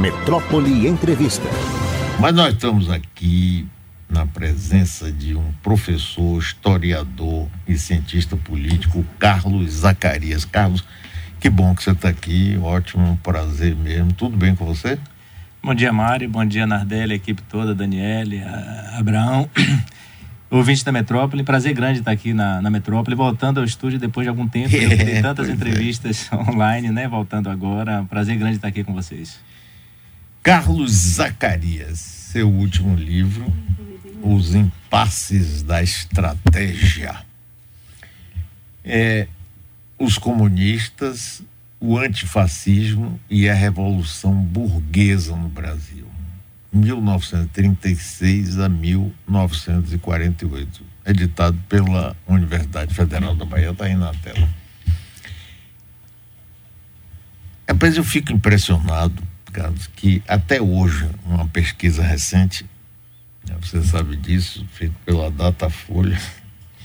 Metrópole Entrevista. Mas nós estamos aqui na presença de um professor, historiador e cientista político, Carlos Zacarias. Carlos, que bom que você está aqui, ótimo, um prazer mesmo. Tudo bem com você? Bom dia, Mário. Bom dia, Nardelli, a equipe toda, Daniele, Abraão. Ouvinte da Metrópole, prazer grande estar aqui na, na Metrópole, voltando ao estúdio depois de algum tempo, é, tantas é. entrevistas é. online, né? Voltando agora, prazer grande estar aqui com vocês. Carlos Zacarias, seu último livro, Os Impasses da Estratégia. É, os comunistas, o antifascismo e a revolução burguesa no Brasil, 1936 a 1948, editado pela Universidade Federal da Bahia, está aí na tela. Rapaz, eu fico impressionado Que até hoje, uma pesquisa recente, né, você sabe disso, feita pela Datafolha,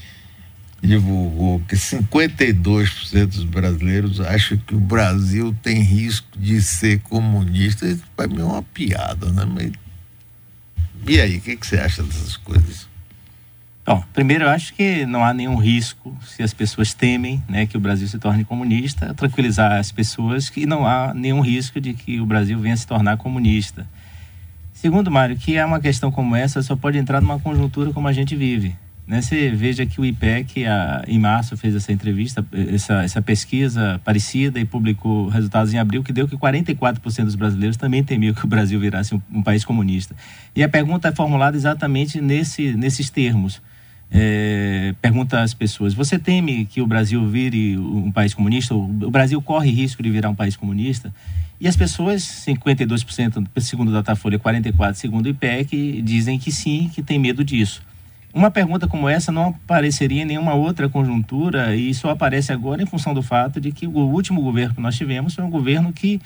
divulgou que 52% dos brasileiros acham que o Brasil tem risco de ser comunista. Isso para mim é uma piada, né? Mas... E aí, o que, que você acha dessas coisas? Bom, primeiro eu acho que não há nenhum risco se as pessoas temem né, que o Brasil se torne comunista, tranquilizar as pessoas que não há nenhum risco de que o Brasil venha se tornar comunista. Segundo, Mário, que é uma questão como essa só pode entrar numa conjuntura como a gente vive. Né? Você veja que o IPEC, a, em março, fez essa entrevista, essa, essa pesquisa parecida e publicou resultados em abril, que deu que 44% dos brasileiros também temiam que o Brasil virasse um, um país comunista. E a pergunta é formulada exatamente nesse, nesses termos é, pergunta às pessoas: você teme que o Brasil vire um país comunista? O Brasil corre risco de virar um país comunista? E as pessoas, 52% segundo o Datafolha, 44% segundo o IPEC, dizem que sim, que tem medo disso. Uma pergunta como essa não apareceria em nenhuma outra conjuntura e só aparece agora em função do fato de que o último governo que nós tivemos foi um governo que,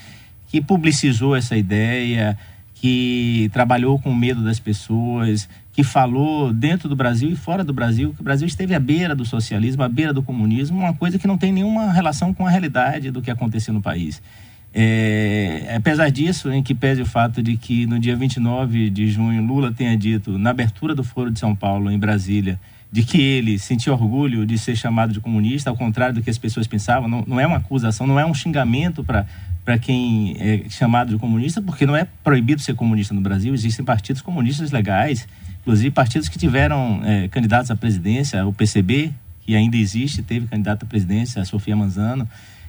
que publicizou essa ideia, que trabalhou com medo das pessoas, que falou dentro do Brasil e fora do Brasil que o Brasil esteve à beira do socialismo, à beira do comunismo, uma coisa que não tem nenhuma relação com a realidade do que aconteceu no país. É, apesar disso, em que pese o fato de que no dia 29 de junho Lula tenha dito, na abertura do Foro de São Paulo, em Brasília, de que ele sentia orgulho de ser chamado de comunista, ao contrário do que as pessoas pensavam, não, não é uma acusação, não é um xingamento para para quem é chamado de comunista, porque não é proibido ser comunista no Brasil, existem partidos comunistas legais, inclusive partidos que tiveram é, candidatos à presidência, o PCB, que ainda existe, teve candidato à presidência, a Sofia Manzano,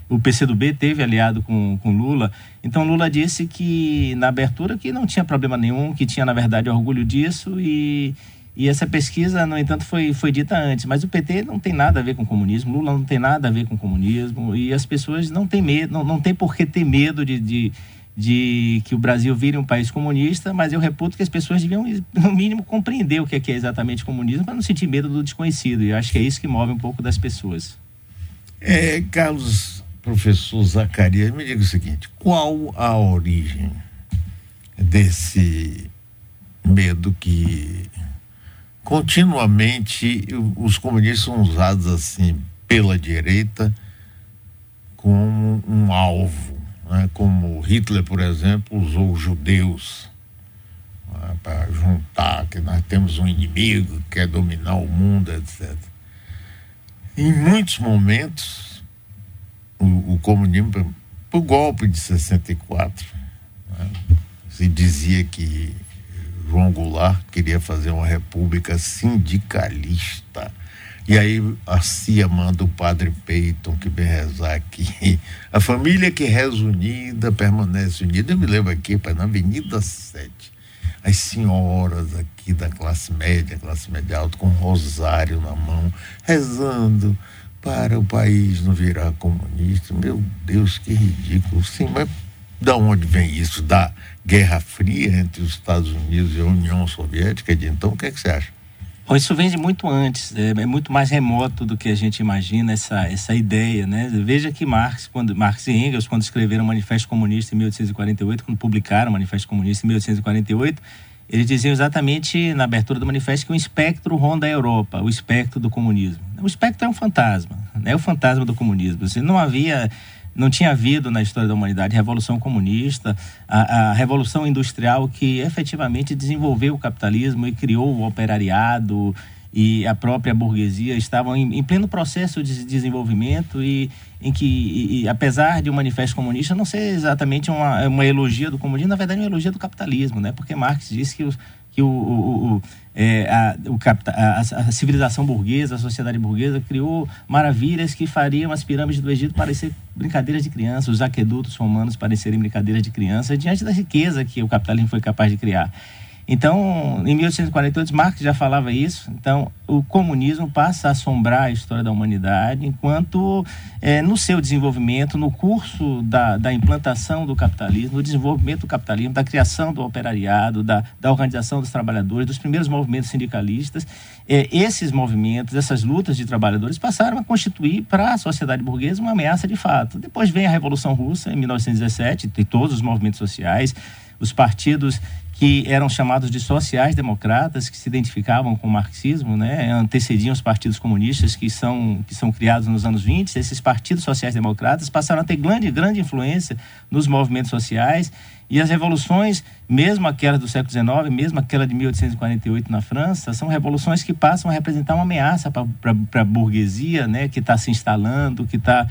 o PCdoB teve aliado com, com Lula. Então Lula disse que na abertura que não tinha problema nenhum, que tinha na verdade orgulho disso e e essa pesquisa, no entanto, foi, foi dita antes. Mas o PT não tem nada a ver com comunismo, Lula não tem nada a ver com comunismo. E as pessoas não têm medo, não, não tem por que ter medo de, de, de que o Brasil vire um país comunista. Mas eu reputo que as pessoas deviam, no mínimo, compreender o que é, é exatamente comunismo para não sentir medo do desconhecido. E eu acho que é isso que move um pouco das pessoas. É, Carlos, professor Zacarias, me diga o seguinte: qual a origem desse medo que continuamente os comunistas são usados assim pela direita como um alvo, né? como Hitler, por exemplo, usou os judeus né? para juntar que nós temos um inimigo que quer dominar o mundo, etc. Em muitos momentos, o, o comunismo, o golpe de 64, né? se dizia que João Goulart queria fazer uma república sindicalista. E aí a CIA manda o padre Peyton que vem rezar aqui. A família que reza unida permanece unida. Eu me lembro aqui, pai, na Avenida 7, as senhoras aqui da classe média, classe média alta, com um rosário na mão, rezando para o país não virar comunista. Meu Deus, que ridículo. Sim, mas da onde vem isso? Da Guerra Fria entre os Estados Unidos e a União Soviética de então? O que, é que você acha? Bom, isso vem de muito antes, é, é, muito mais remoto do que a gente imagina essa, essa ideia, né? Veja que Marx, quando Marx e Engels, quando escreveram o Manifesto Comunista em 1848, quando publicaram o Manifesto Comunista em 1848, eles diziam exatamente na abertura do manifesto que o espectro ronda a Europa, o espectro do comunismo. O espectro é um fantasma, é o fantasma do comunismo. Assim, não havia não tinha havido na história da humanidade revolução comunista, a, a, revolução industrial que efetivamente desenvolveu o capitalismo e criou o operariado e a própria burguesia estavam em, em pleno processo de desenvolvimento e em que, e, e, apesar de o um manifesto comunista não ser exatamente uma, uma elogia do comunismo, na verdade é uma elogia do capitalismo, né? Porque Marx disse que os, que o, o, o, é, a, o a, a, civilização burguesa, a sociedade burguesa criou maravilhas que fariam as pirâmides do Egito parecer brincadeiras de criança, os aquedutos romanos parecerem brincadeiras de criança, diante da riqueza que o capitalismo foi capaz de criar. Então, em 1848, Marx já falava isso. Então, o comunismo passa a assombrar a história da humanidade, enquanto é, no seu desenvolvimento, no curso da, da implantação do capitalismo, no desenvolvimento do capitalismo, da criação do operariado, da, da organização dos trabalhadores, dos primeiros movimentos sindicalistas, é, esses movimentos, essas lutas de trabalhadores passaram a constituir para a sociedade burguesa uma ameaça de fato. Depois vem a Revolução Russa, em 1917, e todos os movimentos sociais, os partidos que eram chamados de sociais-democratas, que se identificavam com o marxismo, né, antecediam os partidos comunistas que são, que são criados nos anos 20. Esses partidos sociais-democratas passaram a ter grande, grande influência nos movimentos sociais e as revoluções, mesmo aquela do século XIX, mesmo aquela de 1848 na França, são revoluções que passam a representar uma ameaça para a burguesia, né, que está se instalando, que está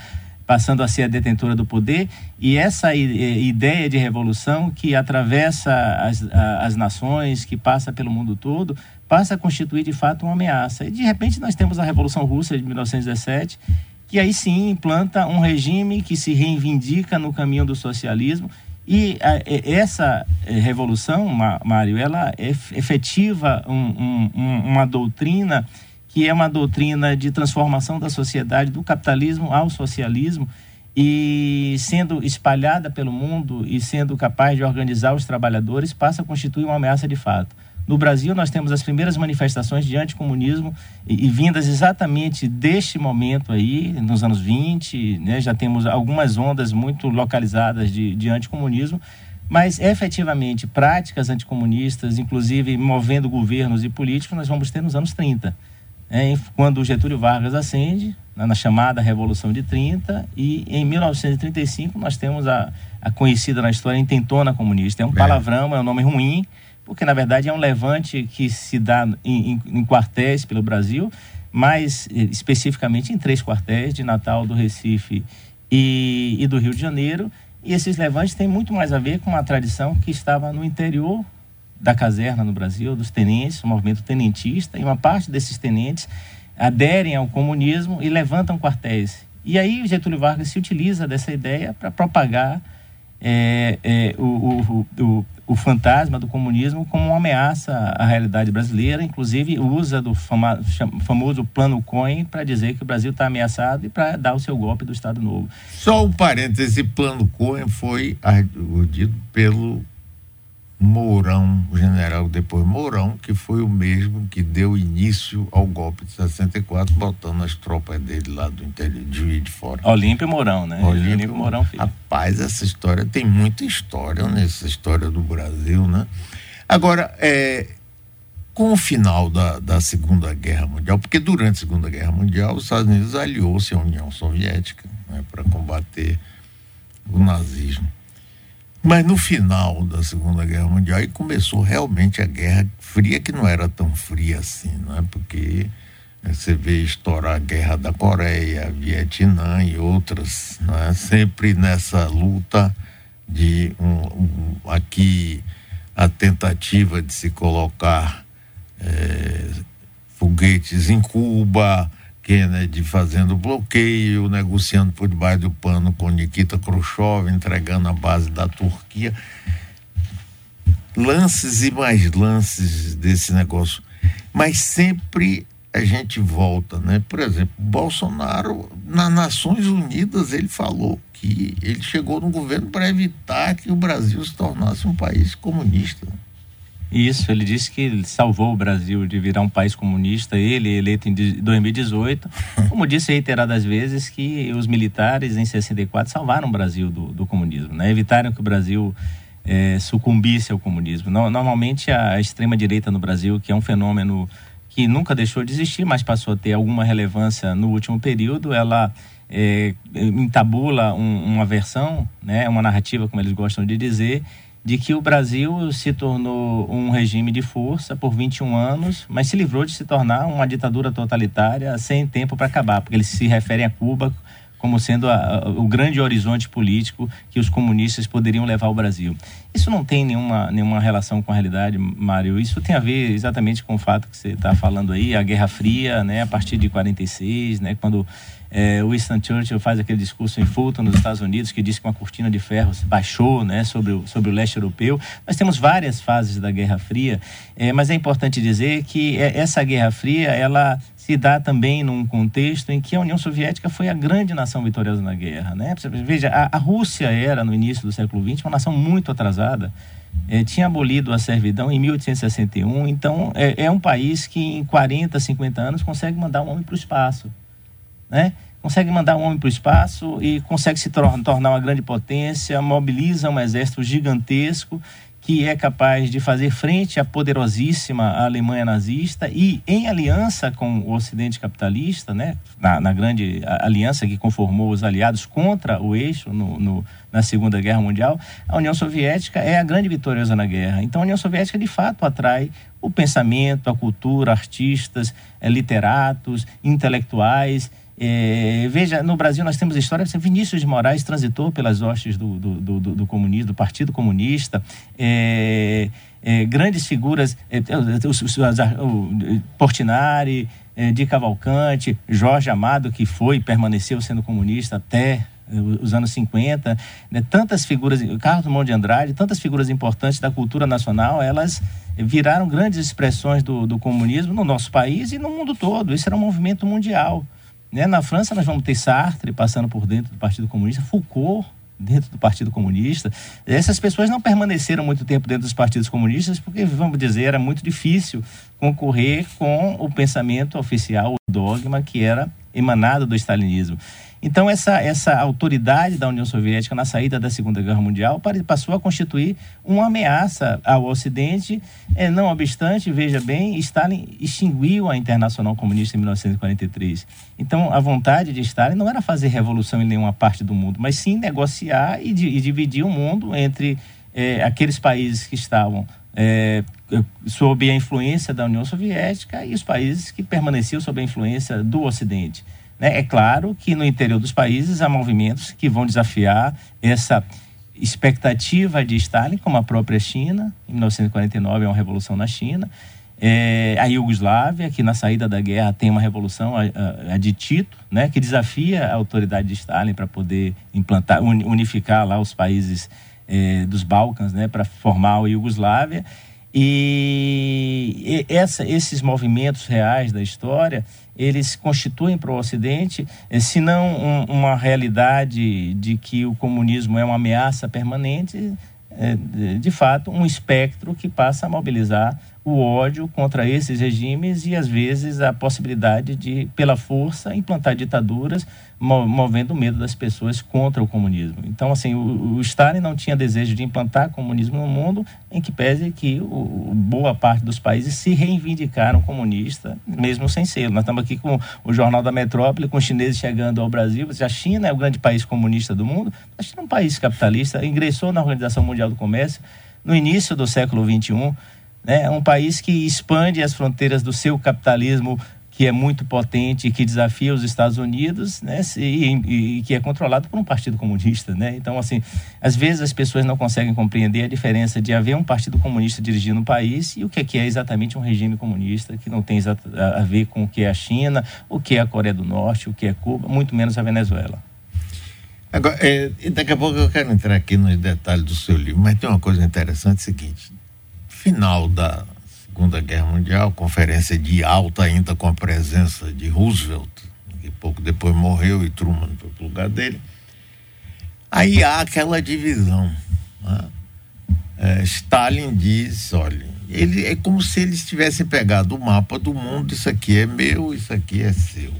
passando a ser a detentora do poder, e essa ideia de revolução que atravessa as, as nações, que passa pelo mundo todo, passa a constituir de fato uma ameaça. E de repente nós temos a Revolução Russa de 1917, que aí sim implanta um regime que se reivindica no caminho do socialismo. E essa eh, revolução, Mário, ela efetiva um, um, uma doutrina que é uma doutrina de transformação da sociedade do capitalismo ao socialismo e sendo espalhada pelo mundo e sendo capaz de organizar os trabalhadores passa a constituir uma ameaça de fato. No Brasil, nós temos as primeiras manifestações de anticomunismo e, e vindas exatamente deste momento aí, nos anos 20, né? já temos algumas ondas muito localizadas de, de anticomunismo, mas efetivamente práticas anticomunistas, inclusive movendo governos e políticos, nós vamos ter nos anos 30 é, quando Getúlio Vargas ascende, na, na, chamada Revolução de 30, e em 1935 nós temos a, a conhecida na história intentona comunista. É um palavrão, é um nome ruim, porque na verdade é um levante que se dá em, em, em quartéis pelo Brasil, mas eh, especificamente em três quartéis, de Natal, do Recife e, e do Rio de Janeiro. E esses levantes têm muito mais a ver com uma tradição que estava no interior da caserna no Brasil, dos tenentes, o movimento tenentista, e uma parte desses tenentes aderem ao comunismo e levantam quartéis. E aí Getúlio Vargas se utiliza dessa ideia para propagar é, é, o, o, o, o, fantasma do comunismo como uma ameaça à realidade brasileira, inclusive usa do fama, famoso plano Cohen para dizer que o Brasil está ameaçado e para dar o seu golpe do Estado Novo. Só um parêntese, plano Cohen foi ardido pelo Mourão, o general depois Mourão, que foi o mesmo que deu início ao golpe de 64, botando as tropas dele lá do interior, de Juiz de Fora. Olímpio Mourão, né? Olímpio, Olímpio Mourão, filho. Rapaz, essa história tem muita história nessa história do Brasil, né? Agora, é, com o final da, da Segunda Guerra Mundial, porque durante a Segunda Guerra Mundial os Estados Unidos aliou-se à União Soviética né, para combater o nazismo. Mas no final da Segunda Guerra Mundial, aí começou realmente a Guerra Fria, que não era tão fria assim, não é? Porque você vê estourar a Guerra da Coreia, Vietnã e outras, não é? Sempre nessa luta de um, um, aqui a tentativa de se colocar é, foguetes em Cuba, Kennedy fazendo bloqueio, negociando por debaixo do pano com Nikita Khrushchev, entregando a base da Turquia. Lances e mais lances desse negócio. Mas sempre a gente volta, né? Por exemplo, Bolsonaro, nas Nações Unidas, ele falou que ele chegou no governo para evitar que o Brasil se tornasse um país comunista. Isso, ele disse que ele salvou o Brasil de virar um país comunista, ele eleito em 2018. Como disse reiteradas vezes que os militares em 64 salvaram o Brasil do, do comunismo, né? evitaram que o Brasil é, sucumbisse ao comunismo. Normalmente a extrema-direita no Brasil, que é um fenômeno que nunca deixou de existir, mas passou a ter alguma relevância no último período, ela é, entabula um, uma versão, né, uma narrativa, como eles gostam de dizer, de que o Brasil se tornou um regime de força por 21 anos, mas se livrou de se tornar uma ditadura totalitária sem tempo para acabar, porque eles se referem a Cuba como sendo a, a, o grande horizonte político que os comunistas poderiam levar ao Brasil. Isso não tem nenhuma, nenhuma relação com a realidade, Mário. Isso tem a ver exatamente com o fato que você está falando aí, a Guerra Fria, né, a partir de 46, né, quando é, Winston Churchill faz aquele discurso em Fulton, nos Estados Unidos, que diz que uma cortina de ferro baixou né, sobre, o, sobre o leste europeu. Nós temos várias fases da Guerra Fria, é, mas é importante dizer que é, essa Guerra Fria ela se dá também num contexto em que a União Soviética foi a grande nação vitoriosa na guerra. Né? Veja, a, a Rússia era, no início do século XX, uma nação muito atrasada. É, tinha abolido a servidão em 1861, então é, é, um país que em 40, 50 anos consegue mandar um homem para o espaço né? Consegue mandar um homem para o espaço e consegue se tor tornar uma grande potência, mobiliza um exército gigantesco que é capaz de fazer frente à poderosíssima Alemanha nazista e em aliança com o Ocidente capitalista, né, na, na grande aliança que conformou os aliados contra o eixo no, no, na Segunda Guerra Mundial, a União Soviética é a grande vitoriosa na guerra. Então a União Soviética de fato atrai o pensamento, a cultura, artistas, é, literatos, intelectuais é, veja, no Brasil nós temos história, Vinícius de Moraes transitou pelas hostes do, do, do, do comunismo, do Partido Comunista, é, é, grandes figuras, o, Portinari, de Cavalcante, Jorge Amado, que foi e permaneceu sendo comunista até os anos 50, né, tantas figuras, Carlos Drummond de Andrade, tantas figuras importantes da cultura nacional, elas viraram grandes expressões do, do comunismo no nosso país e no mundo todo. Isso era um movimento mundial. Né? Na França, nós vamos ter Sartre passando por dentro do Partido Comunista, Foucault dentro do Partido Comunista. Essas pessoas não permaneceram muito tempo dentro dos partidos comunistas porque, vamos dizer, era muito difícil concorrer com o pensamento oficial, o dogma que era emanado do stalinismo. Então, essa, essa autoridade da União Soviética na saída da Segunda Guerra Mundial passou a constituir uma ameaça ao Ocidente. É, não obstante, veja bem, Stalin extinguiu a Internacional Comunista em 1943. Então, a vontade de Stalin não era fazer revolução em nenhuma parte do mundo, mas sim negociar e, e dividir o mundo entre é, aqueles países que estavam é, sob a influência da União Soviética e os países que permaneciam sob a influência do Ocidente. Né? É claro que no interior dos países há movimentos que vão desafiar essa expectativa de Stalin, como a própria China, em 1949 é uma revolução na China, é, a Iugoslávia, que na saída da guerra tem uma revolução, a, a, a de Tito, né, que desafia a autoridade de Stalin para poder implantar, unificar lá os países é, dos Balcãs, né, para formar a Iugoslávia. E essa, esses movimentos reais da história, eles constituem para o Ocidente, eh, se não um, uma realidade de que o comunismo é uma ameaça permanente, é, de fato, um espectro que passa a mobilizar o ódio contra esses regimes e, às vezes, a possibilidade de, pela força, implantar ditaduras, movendo o medo das pessoas contra o comunismo. Então, assim, o, o Stalin não tinha desejo de implantar comunismo no mundo, em que pese que o, boa parte dos países se reivindicaram comunista, mesmo sem ser. Nós estamos aqui com o Jornal da Metrópole, com os chineses chegando ao Brasil. A China é o grande país comunista do mundo. A China é um país capitalista, ingressou na Organização Mundial do Comércio no início do século XXI né? É um país que expande as fronteiras do seu capitalismo que é muito potente, que desafia os Estados Unidos, né, e, e, que é controlado por um partido comunista, né? Então, assim, às vezes as pessoas não conseguem compreender a diferença de haver um partido comunista dirigindo um país e o que é, que é exatamente um regime comunista, que não tem a ver com o que é a China, o que é a Coreia do Norte, o que é Cuba, muito menos a Venezuela. Agora, é, daqui a pouco eu quero entrar aqui nos detalhes do seu livro, mas tem uma coisa interessante, é o seguinte, final da Segunda Guerra Mundial, conferência de alta ainda com a presença de Roosevelt, que pouco depois morreu e Truman foi para o lugar dele. Aí há aquela divisão. Né? É, Stalin diz, olha, ele é como se eles tivessem pegado o mapa do mundo, isso aqui é meu, isso aqui é seu.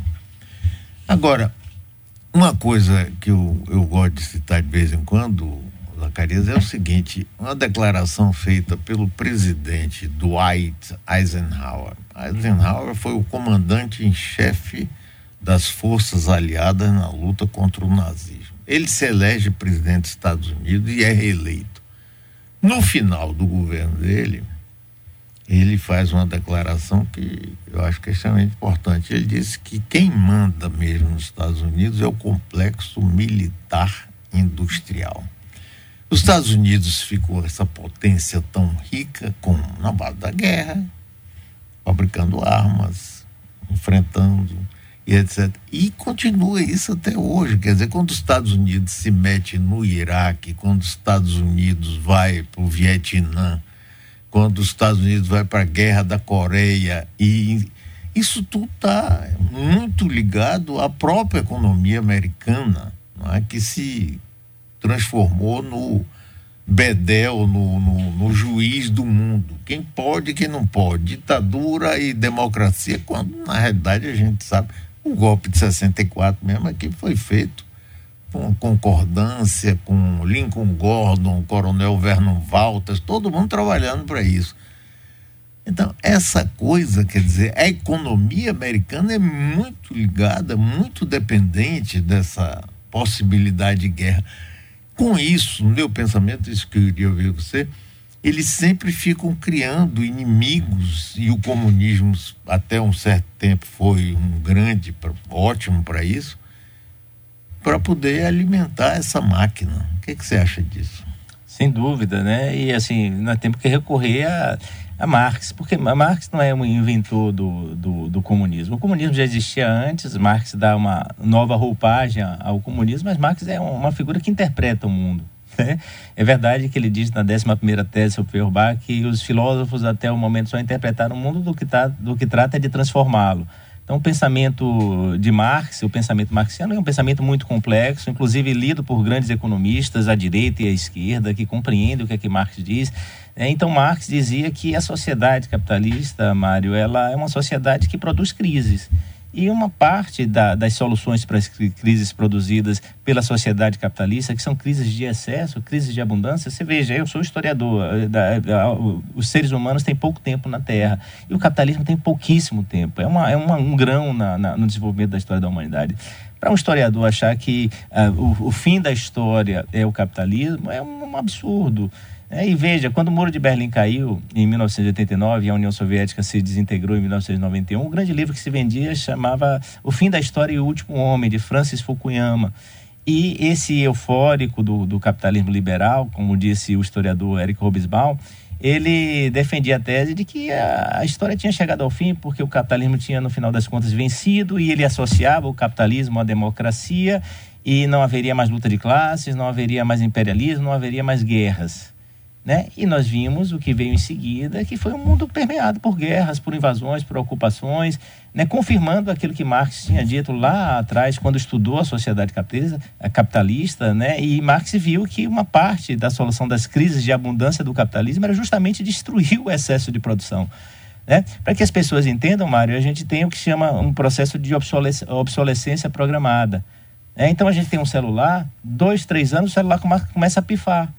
Agora, uma coisa que eu, eu gosto de citar de vez em quando, Zacarias, é o seguinte: uma declaração feita pelo presidente Dwight Eisenhower. Eisenhower foi o comandante em chefe das forças aliadas na luta contra o nazismo. Ele se elege presidente dos Estados Unidos e é reeleito. No final do governo dele, ele faz uma declaração que eu acho que é extremamente importante. Ele disse que quem manda mesmo nos Estados Unidos é o complexo militar industrial. Os Estados Unidos ficou essa potência tão rica com na base da guerra, fabricando armas, enfrentando e etc. E continua isso até hoje. Quer dizer, quando os Estados Unidos se mete no Iraque, quando os Estados Unidos vai para o Vietnã, quando os Estados Unidos vai para a guerra da Coreia e isso tudo está muito ligado à própria economia americana, é? que se transformou no bedel, no, no, no, juiz do mundo. Quem pode, quem não pode. Ditadura e democracia, quando na realidade a gente sabe, o golpe de 64 mesmo aqui foi feito com concordância com Lincoln Gordon, Coronel Vernon Walters, todo mundo trabalhando para isso. Então, essa coisa, quer dizer, a economia americana é muito ligada, muito dependente dessa possibilidade de guerra. Com isso, no meu pensamento, isso que eu queria ouvir você, eles sempre ficam criando inimigos e o comunismo até um certo tempo foi um grande ótimo para isso para poder alimentar essa máquina. O que, que você acha disso? Sem dúvida, né? E assim, nós temos que recorrer a, a Marx, porque Marx não é um inventor do, do, do, comunismo. O comunismo já existia antes, Marx dá uma nova roupagem ao comunismo, mas Marx é uma figura que interpreta o mundo. Né? É verdade que ele diz na 11 tese sobre Feuerbach que os filósofos até o momento só interpretaram o mundo do que, tá, do que trata de transformá-lo. Então, o pensamento de Marx, o pensamento marxiano, é um pensamento muito complexo, inclusive lido por grandes economistas à direita e à esquerda, que compreendem o que é que Marx diz. É, então, Marx dizia que a sociedade capitalista, Mário, ela é uma sociedade que produz crises. E uma parte da, das soluções para as crises produzidas pela sociedade capitalista, que são crises de excesso, crises de abundância, você veja, eu sou historiador, eh, da, da, os seres humanos têm pouco tempo na Terra e o capitalismo tem pouquíssimo tempo. É, uma, é uma, um grão na, na, no desenvolvimento da história da humanidade. Para um historiador achar que uh, o, o, fim da história é o capitalismo é um absurdo. É, e veja, quando o Muro de Berlim caiu em 1989 e a União Soviética se desintegrou em 1991, o grande livro que se vendia chamava O Fim da História e o Último Homem, de Francis Fukuyama. E esse eufórico do, do capitalismo liberal, como disse o historiador Eric Hobsbawm, ele defendia a tese de que a, história tinha chegado ao fim porque o capitalismo tinha, no final das contas, vencido e ele associava o capitalismo à democracia e não haveria mais luta de classes, não haveria mais imperialismo, não haveria mais guerras. Né? E nós vimos o que veio em seguida, que foi um mundo permeado por guerras, por invasões, por ocupações, né? confirmando aquilo que Marx tinha dito lá atrás, quando estudou a sociedade capitalista, né? e Marx viu que uma parte da solução das crises de abundância do capitalismo era justamente destruir o excesso de produção. Né? Para que as pessoas entendam, Mário, a gente tem o que chama um processo de obsolescência programada. Né? Então a gente tem um celular, dois, três anos, o celular começa a pifar.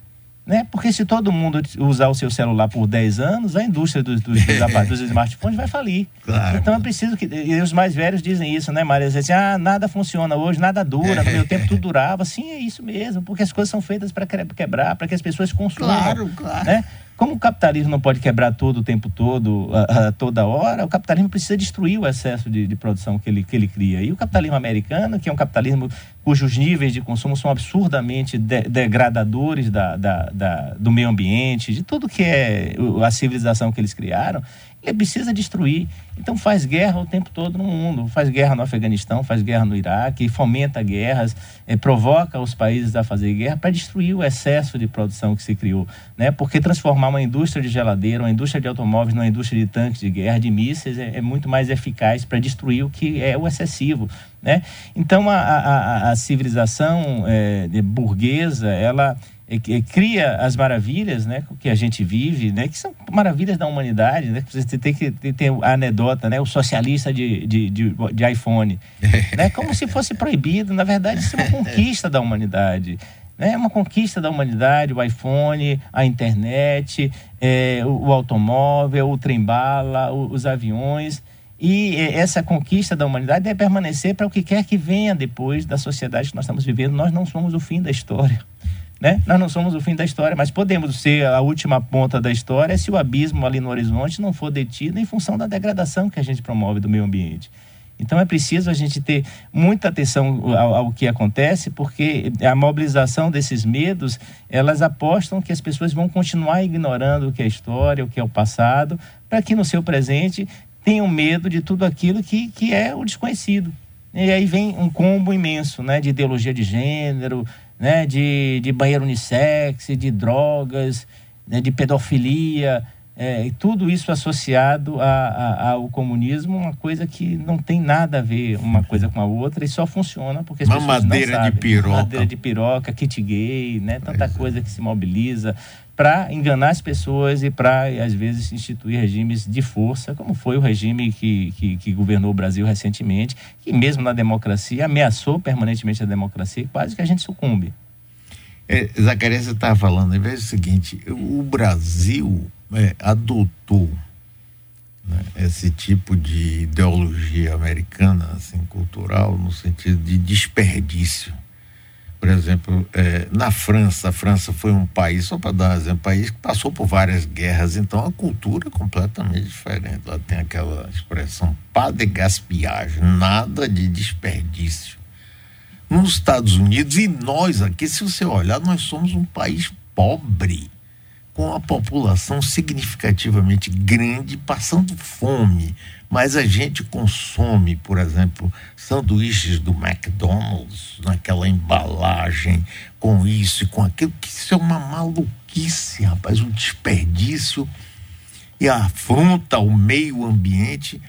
Né? Porque se todo mundo usar o seu celular por 10 anos, a indústria dos, dos, dos, dos smartphones vai falir. Claro. Então é preciso que. E os mais velhos dizem isso, né, Maria? Dizem assim: ah, nada funciona hoje, nada dura, no meu tempo tudo durava. Sim, é isso mesmo, porque as coisas são feitas para quebrar, para que as pessoas consumam. Claro, claro. Né? Como o capitalismo não pode quebrar todo o tempo todo, a, a toda hora, o capitalismo precisa destruir o excesso de, de, produção que ele, que ele cria. E o capitalismo americano, que é um capitalismo cujos níveis de consumo são absurdamente de, degradadores da, da, da, do meio ambiente, de tudo que é a civilização que eles criaram, ele precisa destruir. Então faz guerra o tempo todo no mundo, faz guerra no Afeganistão, faz guerra no Iraque, fomenta guerras, é, provoca os países a fazer guerra para destruir o excesso de produção que se criou, né? Porque transformar uma indústria de geladeira, uma indústria de automóveis numa indústria de tanques de guerra, de mísseis, é, é muito mais eficaz para destruir o que é o excessivo, né? Então a, a, a civilização é, burguesa, ela cria as maravilhas né, que a gente vive, né, que são maravilhas da humanidade. Né, você tem que ter a anedota, né, o socialista de, de, de, de iPhone. né, como se fosse proibido. Na verdade, isso é uma conquista da humanidade. Né, é uma conquista da humanidade, o iPhone, a internet, é, o, o, automóvel, o trem-bala, os aviões. E essa conquista da humanidade deve permanecer para o que quer que venha depois da sociedade que nós estamos vivendo. Nós não somos o fim da história. Né? Nós não somos o fim da história, mas podemos ser a última ponta da história se o abismo ali no horizonte não for detido em função da degradação que a gente promove do meio ambiente. Então é preciso a gente ter muita atenção ao, ao, que acontece, porque a mobilização desses medos, elas apostam que as pessoas vão continuar ignorando o que é história, o que é o passado, para que no seu presente tenham medo de tudo aquilo que, que é o desconhecido. E aí vem um combo imenso, né, de ideologia de gênero, né, de, de banheiro unissex, de drogas, né, de pedofilia, é, e tudo isso associado a, a, ao comunismo, uma coisa que não tem nada a ver uma coisa com a outra e só funciona porque as Mamadeira pessoas não sabem. de piroca. Mamadeira de piroca, kit gay, né? Tanta é. coisa que se mobiliza para enganar as pessoas e para, às vezes, instituir regimes de força, como foi o regime que, que, que, governou o Brasil recentemente, que mesmo na democracia ameaçou permanentemente a democracia e quase que a gente sucumbe. É, Zacarias, você estava falando, em vez do seguinte, o Brasil é, adotou né, esse tipo de ideologia americana, assim, cultural, no sentido de desperdício. Por exemplo, é, na França, a França foi um país, só para dar um exemplo, um país que passou por várias guerras, então a cultura é completamente diferente. Lá tem aquela expressão pas de gaspillage, nada de desperdício. Nos Estados Unidos, e nós aqui, se você olhar, nós somos um país pobre com a população significativamente grande passando fome, mas a gente consome, por exemplo, sanduíches do McDonald's naquela embalagem com isso e com aquilo, que isso é uma maluquice, rapaz, um desperdício e afronta o meio ambiente.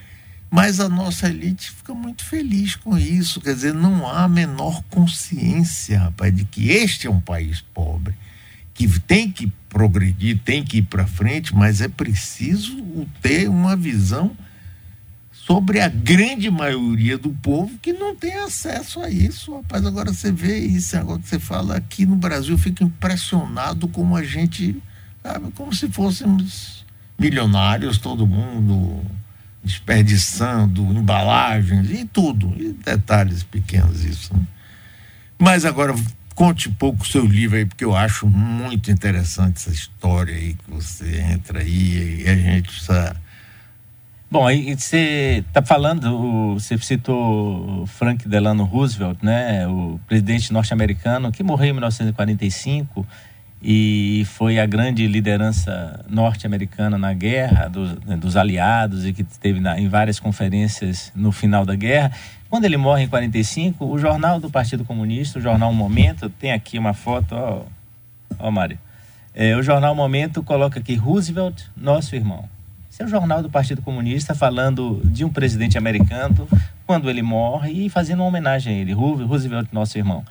Mas a nossa elite fica muito feliz com isso, quer dizer, não há a menor consciência, rapaz, de que este é um país pobre que tem que progredir, tem que ir para frente, mas é preciso ter uma visão sobre a grande maioria do povo que não tem acesso a isso. Rapaz, agora você vê isso, agora que você fala aqui no Brasil, eu fico impressionado como a gente, sabe, como se fôssemos milionários, todo mundo desperdiçando embalagens e tudo, e detalhes pequenos isso. Né? Mas agora conte um pouco o seu livro aí, porque eu acho muito interessante essa história aí que você entra aí e a gente precisa. Bom, aí você está falando, você citou Frank Delano Roosevelt, né, o presidente norte-americano que morreu em 1945 e foi a grande liderança norte-americana na guerra dos, né, dos aliados e que teve em várias conferências no final da guerra. Quando ele morre em 45, o jornal do Partido Comunista, o jornal Momento, tem aqui uma foto, ó, ó Mário. É, o jornal Momento coloca aqui Roosevelt, nosso irmão. Esse é o jornal do Partido Comunista falando de um presidente americano quando ele morre e fazendo uma homenagem a ele, Roosevelt, nosso irmão.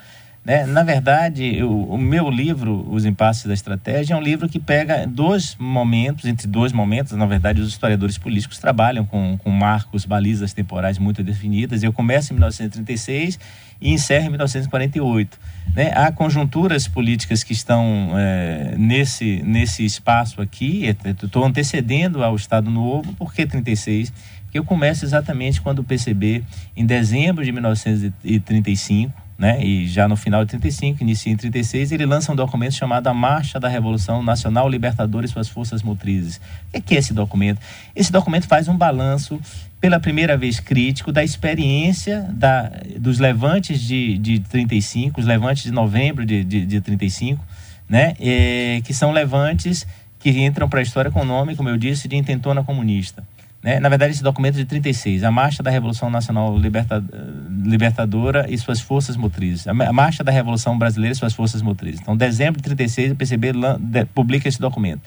Né? Na verdade, o, o, meu livro, Os Impasses da Estratégia, é um livro que pega dois momentos, entre dois momentos, na verdade, os historiadores políticos trabalham com, com marcos, balizas temporais muito definidas. Eu começo em 1936 e encerro em 1948. Né? Há conjunturas políticas que estão é, nesse, nesse espaço aqui, estou antecedendo ao Estado Novo, por que 36? Porque eu começo exatamente quando o PCB, em dezembro de 1935, né? E já no final de 35, inicia em 36, ele lança um documento chamado A Marcha da Revolução Nacional Libertadora e suas Forças Motrizes. O que é esse documento? Esse documento faz um balanço, pela primeira vez crítico, da experiência da, dos levantes de, de 35, os levantes de novembro de, de, de 35, né? É, que são levantes que entram para a história com o nome, como eu disse, de intentona comunista. Né? Na verdade, esse documento é de 36, a Marcha da Revolução Nacional Liberta, Libertadora e suas forças motrizes. A Marcha da Revolução Brasileira e suas forças motrizes. Então, dezembro de 36, o PCB publica esse documento.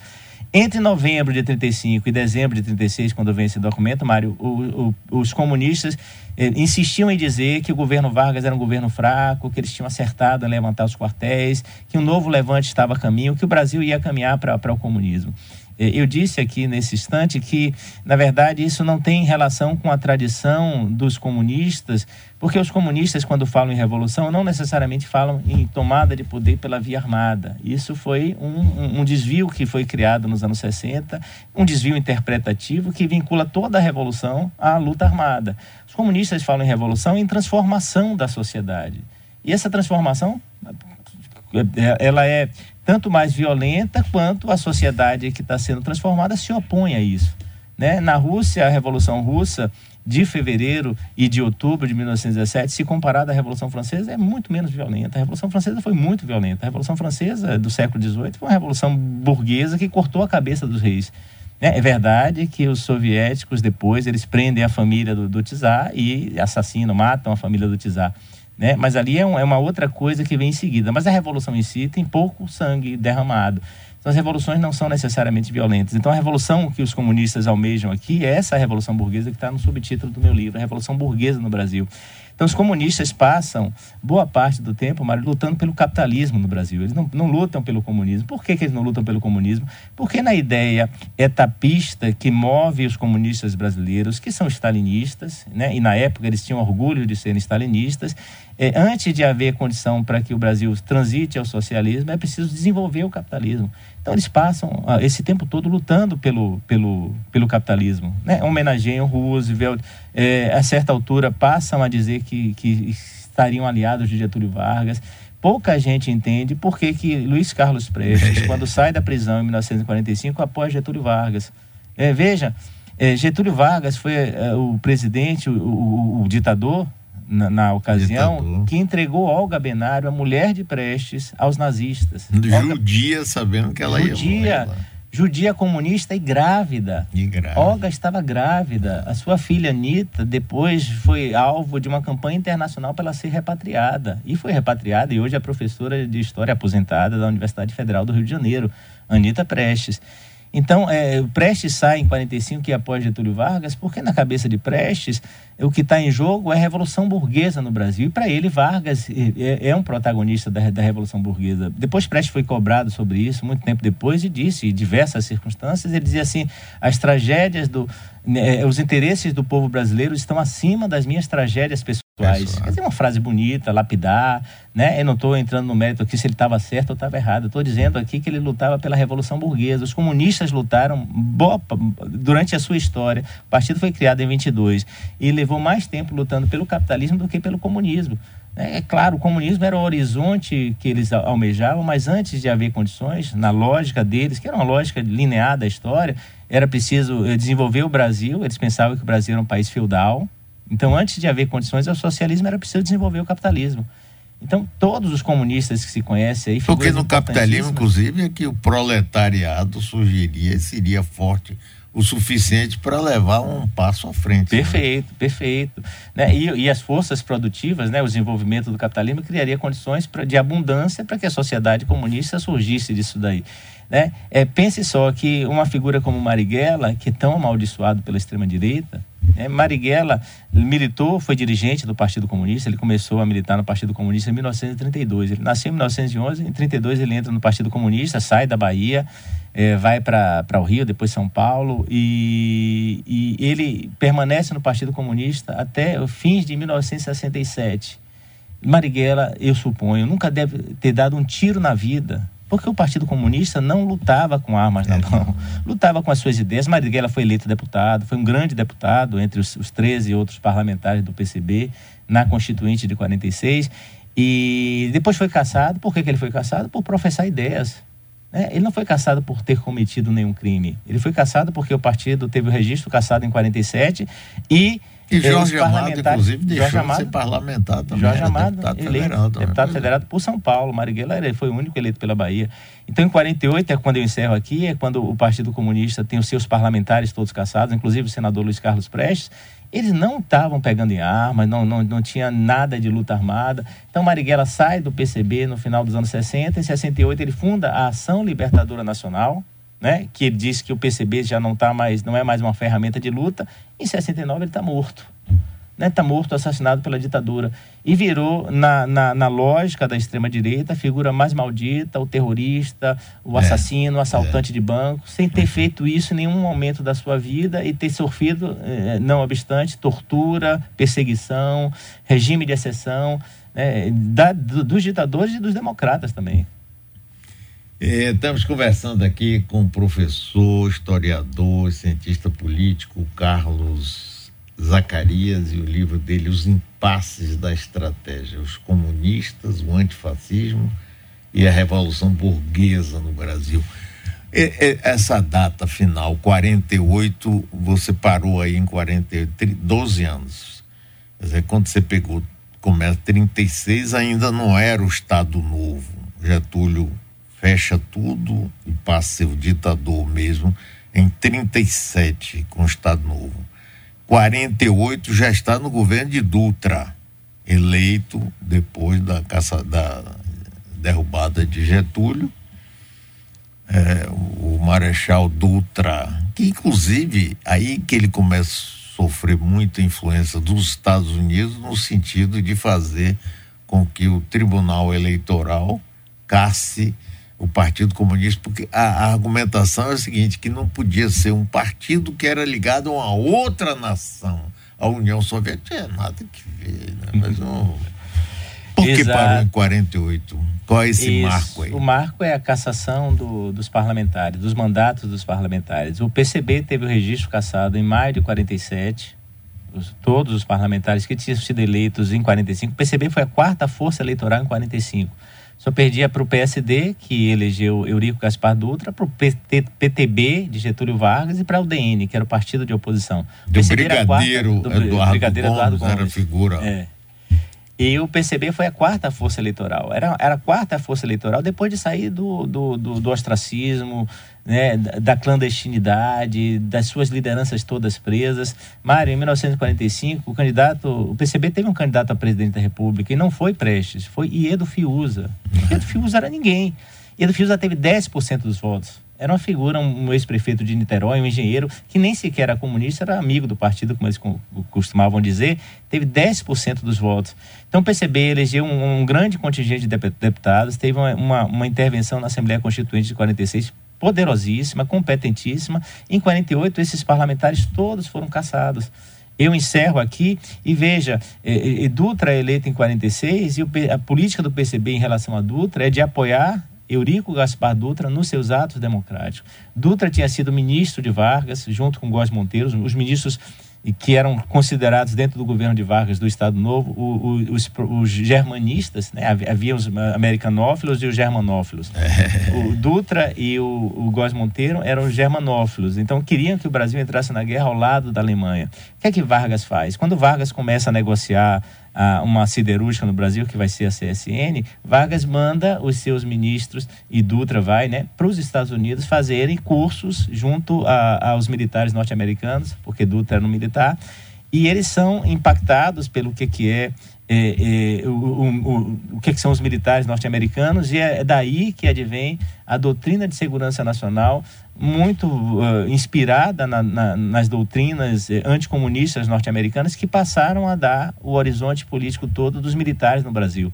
Entre novembro de 35 e dezembro de 36, quando vem esse documento, Mário, o, o, os comunistas eh, insistiam em dizer que o governo Vargas era um governo fraco, que eles tinham acertado em levantar os quartéis, que um novo levante estava a caminho, que o Brasil ia caminhar para o comunismo. É, eu disse aqui nesse instante que, na verdade, isso não tem relação com a tradição dos comunistas, porque os comunistas, quando falam em revolução, não necessariamente falam em tomada de poder pela via armada. Isso foi um, um, desvio que foi criado nos anos 60, um desvio interpretativo que vincula toda a revolução à luta armada. Os comunistas falam em revolução em transformação da sociedade. E essa transformação ela é tanto mais violenta quanto a sociedade que está sendo transformada se opõe a isso. Né? Na Rússia, a Revolução Russa de fevereiro e de outubro de 1917, se comparada à Revolução Francesa, é muito menos violenta. A Revolução Francesa foi muito violenta. A Revolução Francesa do século XVIII foi uma revolução burguesa que cortou a cabeça dos reis. É, é verdade que os soviéticos depois eles prendem a família do, do czar e assassinam, matam a família do czar. Né? Mas ali é, um, é uma outra coisa que vem em seguida. Mas a revolução em si tem pouco sangue derramado. Então as revoluções não são necessariamente violentas. Então a revolução que os comunistas almejam aqui é essa revolução burguesa que está no subtítulo do meu livro, a revolução burguesa no Brasil. Então, os comunistas passam boa parte do tempo, Mário, lutando pelo capitalismo no Brasil. Eles não, não lutam pelo comunismo. Por que, que, eles não lutam pelo comunismo? Porque na ideia etapista que move os comunistas brasileiros, que são stalinistas, né? e na época eles tinham orgulho de serem stalinistas, é, antes de haver condição para que o Brasil transite ao socialismo, é preciso desenvolver o capitalismo. Então eles passam ah, esse tempo todo lutando pelo, pelo, pelo capitalismo. Né? Homenageiam Roosevelt, é, a certa altura passam a dizer que, que estariam aliados de Getúlio Vargas. Pouca gente entende por que, que Luiz Carlos Prestes, quando sai da prisão em 1945, apoia Getúlio Vargas. É, veja, é, Getúlio Vargas foi é, o presidente, o, o, o ditador na, na ocasião, Ditador. que entregou Olga Benário, a mulher de Prestes, aos nazistas. Judia, Olga... sabendo que ela judia, ia morrer. Judia comunista e grávida. e grávida. Olga estava grávida. A sua filha Anitta depois foi alvo de uma campanha internacional para ela ser repatriada. E foi repatriada e hoje é professora de História aposentada da Universidade Federal do Rio de Janeiro, Anitta Prestes. Então, é, Prestes sai em 45 e após Getúlio Vargas, porque na cabeça de Prestes, o que está em jogo é a Revolução Burguesa no Brasil. E para ele, Vargas é, é um protagonista da, da, Revolução Burguesa. Depois, Prestes foi cobrado sobre isso, muito tempo depois, e disse, em diversas circunstâncias, ele dizia assim: as tragédias do. Né, os interesses do povo brasileiro estão acima das minhas tragédias pessoais pessoais. Dizer, uma frase bonita, lapidar, né? Eu não estou entrando no mérito aqui se ele estava certo ou estava errado. Estou dizendo aqui que ele lutava pela Revolução Burguesa. Os comunistas lutaram boa, durante a sua história. O partido foi criado em 22 e levou mais tempo lutando pelo capitalismo do que pelo comunismo. É, é claro, o comunismo era o horizonte que eles almejavam, mas antes de haver condições, na lógica deles, que era uma lógica linear da história, era preciso eh, desenvolver o Brasil. Eles pensavam que o Brasil era um país feudal, então, antes de haver condições ao socialismo, era preciso desenvolver o capitalismo. Então, todos os comunistas que se conhecem aí. Porque no capitalismo, inclusive, é que o proletariado surgiria e seria forte o suficiente para levar um passo à frente. Né? Perfeito, né? perfeito. Né? E, e, as forças produtivas, né? o desenvolvimento do capitalismo criaria condições pra, de abundância para que a sociedade comunista surgisse disso daí. Né? É, pense só que uma figura como Marighella, que é tão amaldiçoado pela extrema-direita, é, Marighella militou, foi dirigente do Partido Comunista, ele começou a militar no Partido Comunista em 1932. Ele nasceu em 1911, em 32 ele entra no Partido Comunista, sai da Bahia, é, vai para o Rio, depois São Paulo, e, e ele permanece no Partido Comunista até o fins de 1967. Marighella, eu suponho, nunca deve ter dado um tiro na vida porque o Partido Comunista não lutava com armas na é. mão, lutava com as suas ideias. Marighella foi eleito deputado, foi um grande deputado entre os, os 13 outros parlamentares do PCB na Constituinte de 46 e depois foi caçado. Por que, que ele foi caçado? Por professar ideias. Né? Ele não foi caçado por ter cometido nenhum crime. Ele foi caçado porque o partido teve o registro caçado em 47 e e Jorge Amado, inclusive, deixou Jorge Amado, de ser parlamentar também. Jorge Amado, deputado eleito, federal. Também. Deputado federado por São Paulo. Marighella ele foi o único eleito pela Bahia. Então, em 48, é quando eu encerro aqui, é quando o Partido Comunista tem os seus parlamentares todos caçados, inclusive o senador Luiz Carlos Prestes. Eles não estavam pegando em armas, não, não, não tinha nada de luta armada. Então, Marighella sai do PCB no final dos anos 60. Em 68, ele funda a Ação Libertadora Nacional, né, que ele disse que o PCB já não tá mais, não é mais uma ferramenta de luta, em 69 ele está morto. né, tá morto, assassinado pela ditadura. E virou, na, na, na lógica da extrema-direita, a figura mais maldita, o terrorista, o é, assassino, o assaltante é. de banco, sem ter feito isso em nenhum momento da sua vida e ter sofrido, eh, não obstante, tortura, perseguição, regime de exceção, né, da, do, dos ditadores e dos democratas também. É, estamos conversando aqui com o professor, historiador, cientista político Carlos Zacarias e o livro dele, Os Impasses da Estratégia, os comunistas, o antifascismo e a Revolução Burguesa no Brasil. Essa data final, 48, você parou aí em 48, 12 anos. Quer dizer, quando você pegou, começa 36, ainda não era o Estado Novo. Getúlio fecha tudo e passa a ser o ditador mesmo em 37 com o Estado Novo. 48 já está no governo de Dutra, eleito depois da, caça, da derrubada de Getúlio. É, o Marechal Dutra, que inclusive aí que ele começa a sofrer muita influência dos Estados Unidos no sentido de fazer com que o Tribunal Eleitoral casse o Partido Comunista, porque a, a, argumentação é a seguinte, que não podia ser um partido que era ligado a uma outra nação. A União Soviética é nada que ver, né? Mas não... Por que parou em 48? Qual é esse Isso. marco aí? O marco é a cassação do, dos parlamentares, dos mandatos dos parlamentares. O PCB teve o registro cassado em maio de 47. Os, todos os parlamentares que tinham sido eleitos em 45. O PCB foi a quarta força eleitoral em 45 só perdia para o PSD, que elegeu Eurico Gaspar Dutra, para o PTB de Getúlio Vargas e para o DN, que era o partido de oposição. Do Brigadeiro, quarta, do, Eduardo, Brigadeiro Gomes, Eduardo Gomes. Era figura. É. E o PCB foi a quarta força eleitoral. Era, era a quarta força eleitoral depois de sair do, do, do, do ostracismo, né, da clandestinidade, das suas lideranças todas presas. Mário, em 1945, o candidato, o PCB teve um candidato a presidente da República e não foi Prestes, foi Iedo Fiuza. Iedo Fiuza era ninguém. Iedo Fiuza teve 10% dos votos. Era uma figura, um ex-prefeito de Niterói, um engenheiro, que nem sequer era comunista, era amigo do partido, como eles costumavam dizer, teve 10% dos votos. Então o PCB elegeu um, um, grande contingente de deputados, teve uma, uma, uma intervenção na Assembleia Constituinte de 46 poderosíssima, competentíssima. Em 48, esses parlamentares todos foram caçados. Eu encerro aqui e veja, é, é, Dutra é eleito em 46 e a política do PCB em relação a Dutra é de apoiar Eurico Gaspar Dutra nos seus atos democráticos. Dutra tinha sido ministro de Vargas, junto com Góes Monteiro, os ministros que eram considerados dentro do governo de Vargas do Estado Novo o, o, os, os, germanistas, né? havia os americanófilos e os germanófilos. É. O Dutra e o, o Góes Monteiro eram os germanófilos, então queriam que o Brasil entrasse na guerra ao lado da Alemanha. O que é que Vargas faz? Quando Vargas começa a negociar uma siderúrgica no Brasil, que vai ser a CSN, Vargas manda os seus ministros, e Dutra vai, né, para os Estados Unidos fazerem cursos junto a, aos militares norte-americanos, porque Dutra era um militar, e eles são impactados pelo que, que é é, é, o, o, o, que, que, são os militares norte-americanos, e é, é daí que advém a doutrina de segurança nacional, muito uh, inspirada na, na, nas doutrinas eh, anticomunistas norte-americanas, que passaram a dar o horizonte político todo dos militares no Brasil.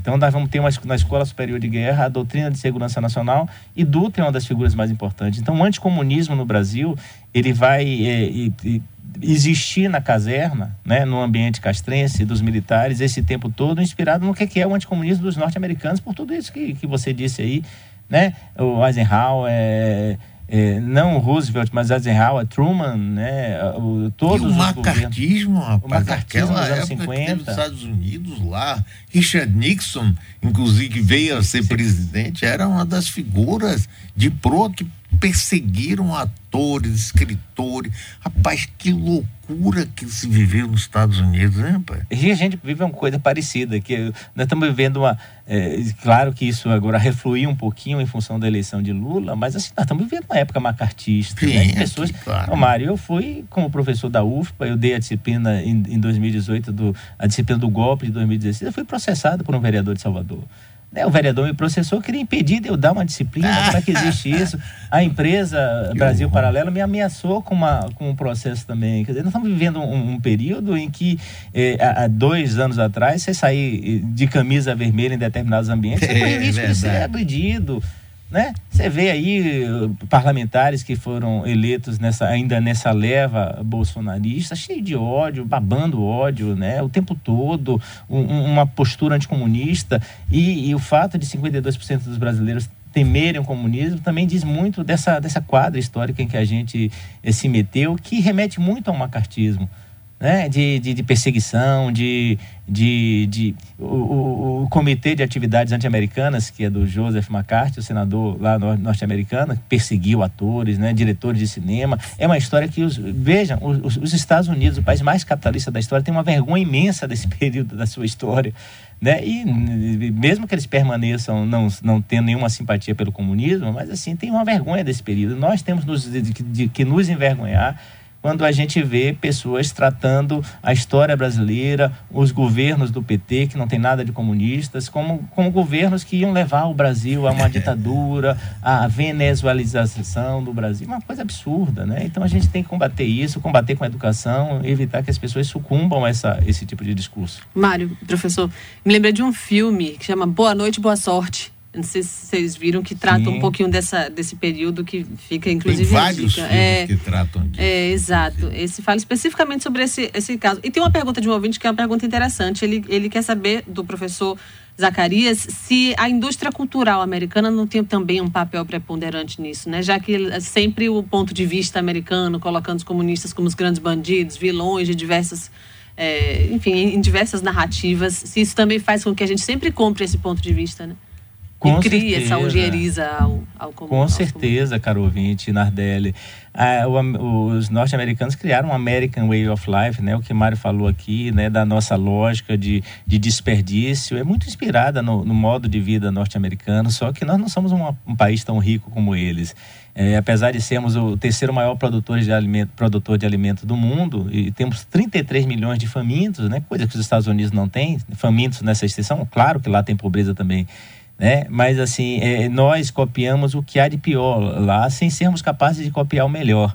Então, nós vamos ter uma, na Escola Superior de Guerra a doutrina de segurança nacional e Dutra é uma das figuras mais importantes. Então, o anticomunismo no Brasil, ele vai é, existir na caserna, né, no ambiente castrense dos militares, esse tempo todo, inspirado no que é o anticomunismo dos norte-americanos, por tudo isso que, que você disse aí, né? O Eisenhower, é, é, não Roosevelt, mas Eisenhower, Truman, né? O, todos e o macartismo, rapaz, o macartismo dos anos 50. nos Estados Unidos lá, Richard Nixon, inclusive, que veio a ser Sim. presidente, era uma das figuras de proa que perseguiram atores, escritores. Rapaz, que loucura que se viveu nos Estados Unidos, né, rapaz? E a gente vive uma coisa parecida, que nós estamos vivendo uma. É, claro que isso agora refluiu um pouquinho em função da eleição de Lula, mas assim, nós estamos vivendo uma época macartista. Sim, né? pessoas. Aqui, claro. Ô, Mário, eu fui como professor da UFPA, eu dei a disciplina em, em 2018, do, a disciplina do golpe de 2016, eu fui processado por um vereador de Salvador. Né, o vereador me processou, queria impedir de eu dar uma disciplina, como é que existe isso? A empresa Brasil Paralelo me ameaçou com, uma, com um processo também. Quer dizer, nós estamos vivendo um, um período em que, eh, há dois anos atrás, você sair de camisa vermelha em determinados ambientes, você corre risco de ser agredido. Né? Você vê aí uh, parlamentares que foram eleitos nessa, ainda nessa leva bolsonarista, cheio de ódio, babando ódio, né? O tempo todo, um, uma postura anticomunista e, e o fato de 52% dos brasileiros temerem o comunismo também diz muito dessa, dessa quadra histórica em que a gente eh, se meteu, que remete muito ao macartismo né, de, de, de, perseguição, de, de, de o, o, o, Comitê de Atividades Anti-Americanas, que é do Joseph McCarthy, o senador lá norte-americano, perseguiu atores, né, diretores de cinema. É uma história que, os, vejam, os, os, Estados Unidos, o país mais capitalista da história, tem uma vergonha imensa desse período da sua história. Né? E mesmo que eles permaneçam não, não tendo nenhuma simpatia pelo comunismo, mas assim, tem uma vergonha desse período. Nós temos nos, de, de, que nos envergonhar quando a gente vê pessoas tratando a história brasileira, os governos do PT, que não tem nada de comunistas, como, como governos que iam levar o Brasil a uma ditadura, a venezualização do Brasil. Uma coisa absurda, né? Então a gente tem que combater isso, combater com a educação, evitar que as pessoas sucumbam a essa, esse tipo de discurso. Mário, professor, me lembrei de um filme que chama Boa Noite, Boa Sorte não sei se vocês viram que trata Sim. um pouquinho dessa, desse período que fica, inclusive. Tem vários filmes é, que tratam disso. É, exato. Esse fala especificamente sobre esse, esse caso. E tem uma pergunta de um ouvinte que é uma pergunta interessante. Ele, ele quer saber do professor Zacarias se a indústria cultural americana não tem também um papel preponderante nisso, né? Já que é sempre o ponto de vista americano, colocando os comunistas como os grandes bandidos, vilões de diversas. É, enfim, em diversas narrativas, se isso também faz com que a gente sempre compre esse ponto de vista, né? Com e cria certeza. essa algeriza ao, ao Com certeza, caro ouvinte, Nardelli. Ah, o, os norte-americanos criaram um American Way of Life, né? O que Mário falou aqui, né? Da nossa lógica de, de desperdício. É muito inspirada no, no modo de vida norte-americano, só que nós não somos uma, um país tão rico como eles. É, apesar de sermos o terceiro maior produtor de, alimento, produtor de alimento do mundo, e temos 33 milhões de famintos, né? Coisa que os Estados Unidos não têm, famintos nessa extensão. Claro que lá tem pobreza também né? Mas assim, é, nós copiamos o que há de pior lá, sem sermos capazes de copiar o melhor.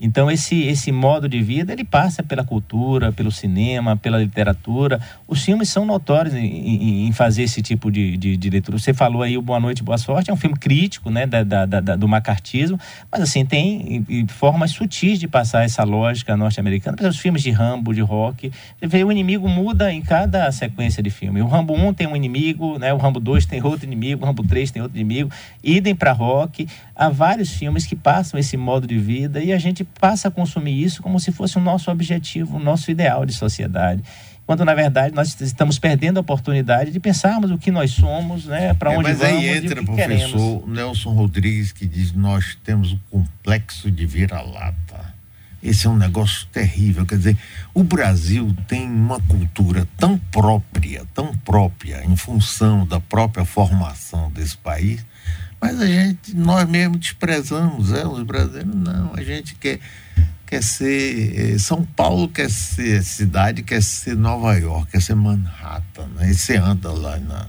Então esse esse modo de vida ele passa pela cultura, pelo cinema, pela literatura. Os filmes são notórios em, em, em fazer esse tipo de, de, de, leitura. Você falou aí o Boa Noite, Boa Sorte é um filme crítico, né, da, da, da do macartismo, mas assim tem formas sutis de passar essa lógica norte-americana. Por exemplo, os filmes de Rambo, de Rock, você vê o inimigo muda em cada sequência de filme. O Rambo 1 tem um inimigo, né, o Rambo 2 tem outro inimigo, o Rambo 3 tem outro inimigo. Idem para Rock. Há vários filmes que passam esse modo de vida e a gente passa a consumir isso como se fosse o nosso objetivo, o nosso ideal de sociedade. Quando, na verdade, nós estamos perdendo a oportunidade de pensarmos o que nós somos, né, para é, onde mas vamos aí entra, o professor Nelson Rodrigues, que diz nós temos um complexo de vira-lata. Esse é um negócio terrível. Quer dizer, o Brasil tem uma cultura tão própria, tão própria, em função da própria formação desse país, mas a gente, nós mesmos desprezamos, é, os brasileiros não, a gente quer, quer ser, eh, São Paulo quer ser cidade, quer ser Nova York, quer ser Manhattan, né? E você anda lá na,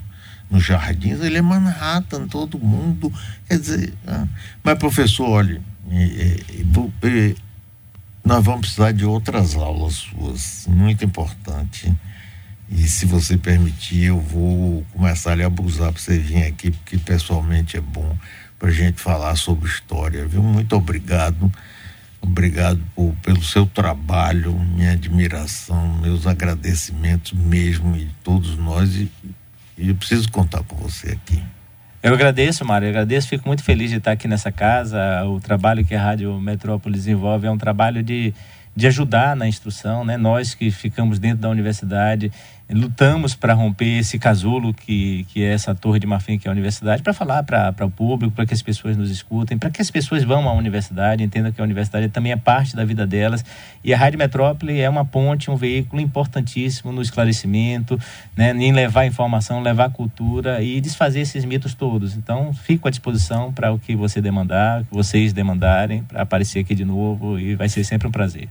nos jardins, ele é Manhattan, todo mundo, quer dizer, ah, mas professor, olha, nós vamos precisar de outras aulas suas, muito importante, e se você permitir, eu vou começar a lhe abusar para você vir aqui, porque pessoalmente é bom para gente falar sobre história, viu? Muito obrigado. Obrigado por, pelo seu trabalho, minha admiração, meus agradecimentos mesmo e todos nós. E, e eu preciso contar com você aqui. Eu agradeço, Mário, eu agradeço, fico muito feliz de estar aqui nessa casa. O trabalho que a Rádio Metrópolis desenvolve é um trabalho de, de ajudar na instrução, né? Nós que ficamos dentro da universidade lutamos para romper esse casulo que, que é essa torre de marfim que é a universidade, para falar para o público, para que as pessoas nos escutem, para que as pessoas vão à universidade, entendam que a universidade também é parte da vida delas. E a Rádio Metrópole é uma ponte, um veículo importantíssimo no esclarecimento, né, em levar informação, levar cultura e desfazer esses mitos todos. Então, fico à disposição para o que você demandar, que vocês demandarem, para aparecer aqui de novo e vai ser sempre um prazer.